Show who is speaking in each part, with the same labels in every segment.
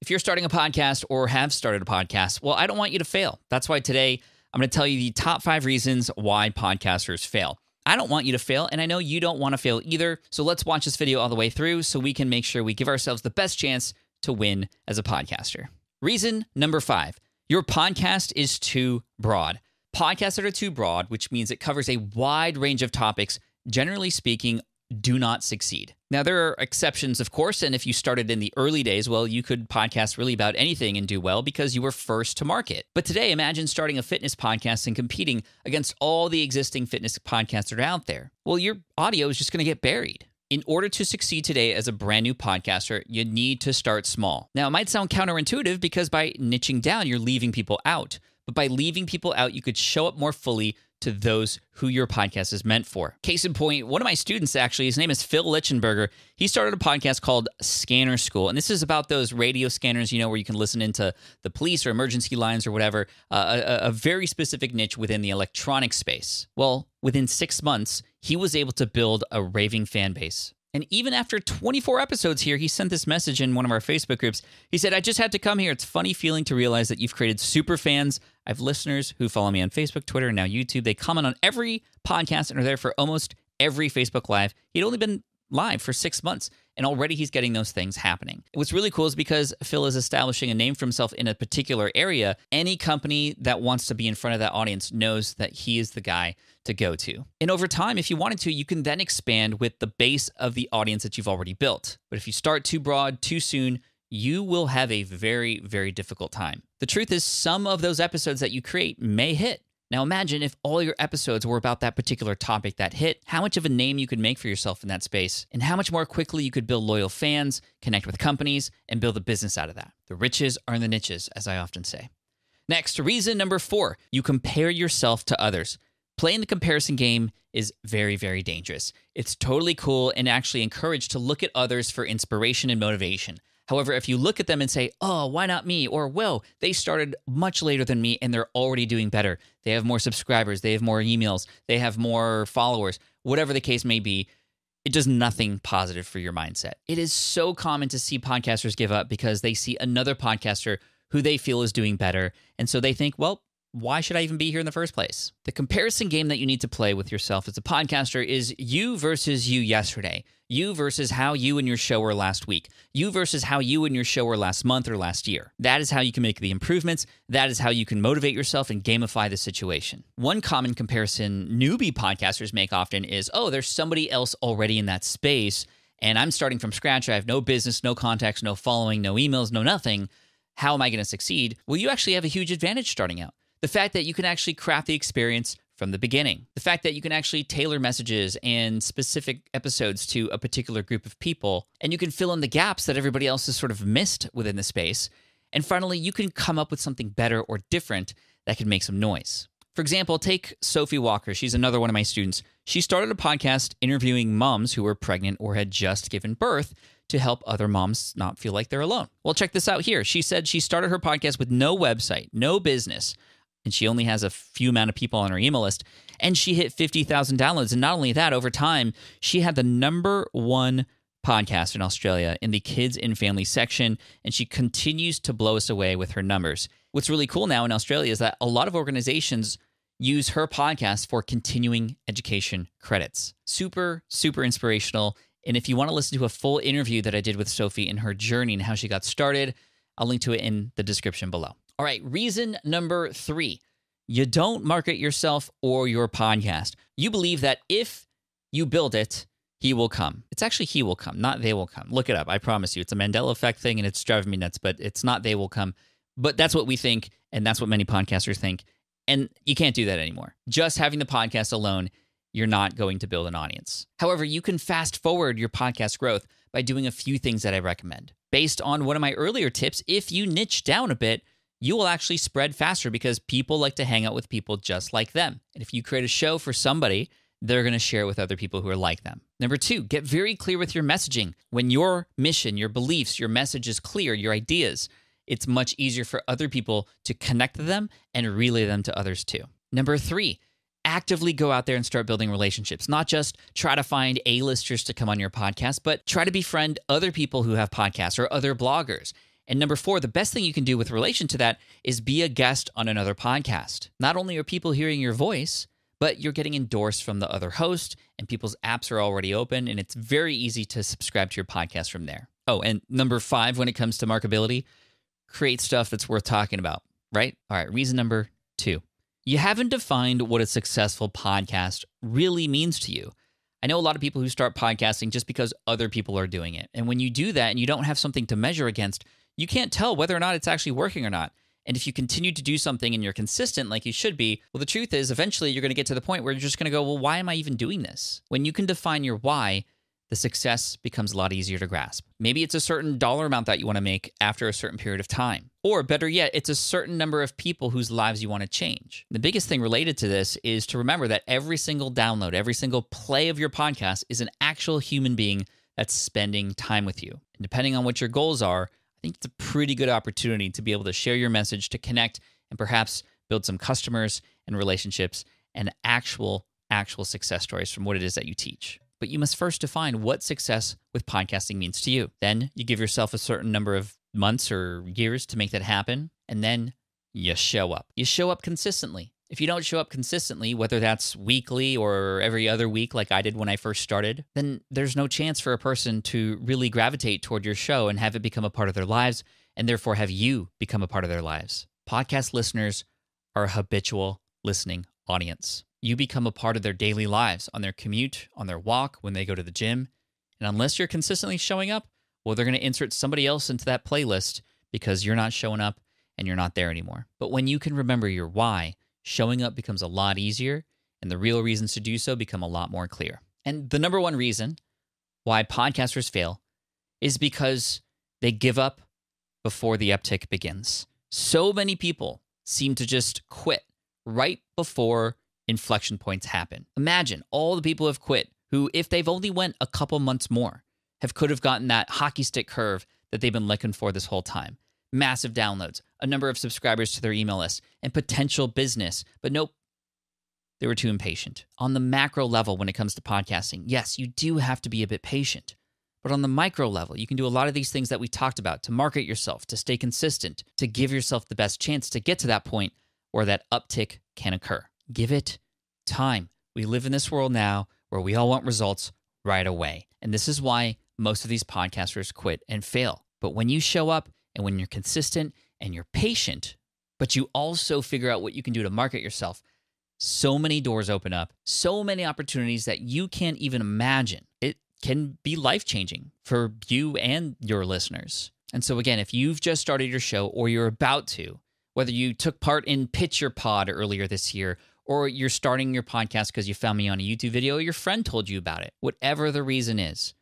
Speaker 1: If you're starting a podcast or have started a podcast, well, I don't want you to fail. That's why today I'm going to tell you the top five reasons why podcasters fail. I don't want you to fail, and I know you don't want to fail either. So let's watch this video all the way through so we can make sure we give ourselves the best chance to win as a podcaster. Reason number five your podcast is too broad. Podcasts that are too broad, which means it covers a wide range of topics, generally speaking, do not succeed. Now, there are exceptions, of course, and if you started in the early days, well, you could podcast really about anything and do well because you were first to market. But today, imagine starting a fitness podcast and competing against all the existing fitness are out there. Well, your audio is just going to get buried. In order to succeed today as a brand new podcaster, you need to start small. Now, it might sound counterintuitive because by niching down, you're leaving people out. But by leaving people out, you could show up more fully to those who your podcast is meant for. Case in point, one of my students actually, his name is Phil Lichtenberger. He started a podcast called Scanner School. And this is about those radio scanners, you know, where you can listen into the police or emergency lines or whatever, uh, a, a very specific niche within the electronic space. Well, within six months, he was able to build a raving fan base. And even after 24 episodes here, he sent this message in one of our Facebook groups. He said, I just had to come here. It's funny feeling to realize that you've created super fans. I have listeners who follow me on Facebook, Twitter, and now YouTube. They comment on every podcast and are there for almost every Facebook Live. He'd only been live for six months and already he's getting those things happening. What's really cool is because Phil is establishing a name for himself in a particular area, any company that wants to be in front of that audience knows that he is the guy to go to. And over time, if you wanted to, you can then expand with the base of the audience that you've already built. But if you start too broad too soon, you will have a very, very difficult time. The truth is, some of those episodes that you create may hit. Now imagine if all your episodes were about that particular topic that hit, how much of a name you could make for yourself in that space, and how much more quickly you could build loyal fans, connect with companies, and build a business out of that. The riches are in the niches, as I often say. Next, reason number four you compare yourself to others. Playing the comparison game is very, very dangerous. It's totally cool and actually encouraged to look at others for inspiration and motivation. However, if you look at them and say, oh, why not me? Or, well, they started much later than me and they're already doing better. They have more subscribers, they have more emails, they have more followers, whatever the case may be, it does nothing positive for your mindset. It is so common to see podcasters give up because they see another podcaster who they feel is doing better. And so they think, well, why should I even be here in the first place? The comparison game that you need to play with yourself as a podcaster is you versus you yesterday, you versus how you and your show were last week, you versus how you and your show were last month or last year. That is how you can make the improvements. That is how you can motivate yourself and gamify the situation. One common comparison newbie podcasters make often is oh, there's somebody else already in that space, and I'm starting from scratch. I have no business, no contacts, no following, no emails, no nothing. How am I going to succeed? Well, you actually have a huge advantage starting out the fact that you can actually craft the experience from the beginning, the fact that you can actually tailor messages and specific episodes to a particular group of people, and you can fill in the gaps that everybody else has sort of missed within the space. And finally, you can come up with something better or different that can make some noise. For example, take Sophie Walker. She's another one of my students. She started a podcast interviewing moms who were pregnant or had just given birth to help other moms not feel like they're alone. Well, check this out here. She said she started her podcast with no website, no business, and she only has a few amount of people on her email list and she hit 50,000 downloads and not only that over time she had the number 1 podcast in Australia in the kids and family section and she continues to blow us away with her numbers. What's really cool now in Australia is that a lot of organizations use her podcast for continuing education credits. Super super inspirational and if you want to listen to a full interview that I did with Sophie in her journey and how she got started, I'll link to it in the description below. All right, reason number three you don't market yourself or your podcast. You believe that if you build it, he will come. It's actually he will come, not they will come. Look it up. I promise you. It's a Mandela effect thing and it's driving me nuts, but it's not they will come. But that's what we think, and that's what many podcasters think. And you can't do that anymore. Just having the podcast alone, you're not going to build an audience. However, you can fast forward your podcast growth by doing a few things that I recommend. Based on one of my earlier tips, if you niche down a bit, you will actually spread faster because people like to hang out with people just like them. And if you create a show for somebody, they're going to share it with other people who are like them. Number two, get very clear with your messaging. When your mission, your beliefs, your message is clear, your ideas, it's much easier for other people to connect to them and relay them to others too. Number three, actively go out there and start building relationships. Not just try to find A-listers to come on your podcast, but try to befriend other people who have podcasts or other bloggers And number four, the best thing you can do with relation to that is be a guest on another podcast. Not only are people hearing your voice, but you're getting endorsed from the other host, and people's apps are already open, and it's very easy to subscribe to your podcast from there. Oh, and number five, when it comes to markability, create stuff that's worth talking about, right? All right, reason number two you haven't defined what a successful podcast really means to you. I know a lot of people who start podcasting just because other people are doing it. And when you do that and you don't have something to measure against, you can't tell whether or not it's actually working or not. And if you continue to do something and you're consistent like you should be, well, the truth is eventually you're going to get to the point where you're just going to go, well, why am I even doing this? When you can define your why, the success becomes a lot easier to grasp. Maybe it's a certain dollar amount that you want to make after a certain period of time. Or better yet, it's a certain number of people whose lives you want to change. The biggest thing related to this is to remember that every single download, every single play of your podcast is an actual human being that's spending time with you. And depending on what your goals are, I think it's a pretty good opportunity to be able to share your message, to connect, and perhaps build some customers and relationships and actual, actual success stories from what it is that you teach but you must first define what success with podcasting means to you. Then you give yourself a certain number of months or years to make that happen, and then you show up. You show up consistently. If you don't show up consistently, whether that's weekly or every other week, like I did when I first started, then there's no chance for a person to really gravitate toward your show and have it become a part of their lives, and therefore have you become a part of their lives. Podcast listeners are a habitual listening audience you become a part of their daily lives on their commute, on their walk, when they go to the gym. And unless you're consistently showing up, well, they're going to insert somebody else into that playlist because you're not showing up and you're not there anymore. But when you can remember your why, showing up becomes a lot easier and the real reasons to do so become a lot more clear. And the number one reason why podcasters fail is because they give up before the uptick begins. So many people seem to just quit right before inflection points happen. Imagine all the people who have quit who, if they've only went a couple months more, have could have gotten that hockey stick curve that they've been looking for this whole time. Massive downloads, a number of subscribers to their email list, and potential business. But nope, they were too impatient. On the macro level, when it comes to podcasting, yes, you do have to be a bit patient. But on the micro level, you can do a lot of these things that we talked about to market yourself, to stay consistent, to give yourself the best chance to get to that point where that uptick can occur. Give it time. We live in this world now where we all want results right away. And this is why most of these podcasters quit and fail. But when you show up and when you're consistent and you're patient, but you also figure out what you can do to market yourself, so many doors open up, so many opportunities that you can't even imagine. It can be life changing for you and your listeners. And so, again, if you've just started your show or you're about to, whether you took part in Pitch Your Pod earlier this year or you're starting your podcast because you found me on a YouTube video or your friend told you about it, whatever the reason is,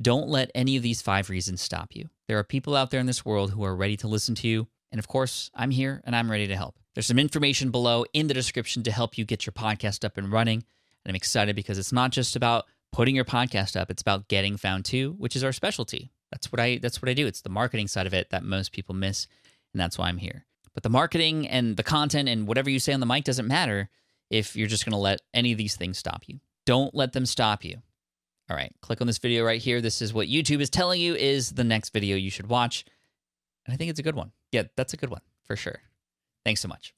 Speaker 1: don't let any of these five reasons stop you. There are people out there in this world who are ready to listen to you. And of course, I'm here and I'm ready to help. There's some information below in the description to help you get your podcast up and running. And I'm excited because it's not just about putting your podcast up, it's about getting found too, which is our specialty. That's what I that's what I do. It's the marketing side of it that most people miss, and that's why I'm here. But the marketing and the content and whatever you say on the mic doesn't matter if you're just going to let any of these things stop you. Don't let them stop you. All right, click on this video right here. This is what YouTube is telling you is the next video you should watch. And I think it's a good one. Yeah, that's a good one for sure. Thanks so much.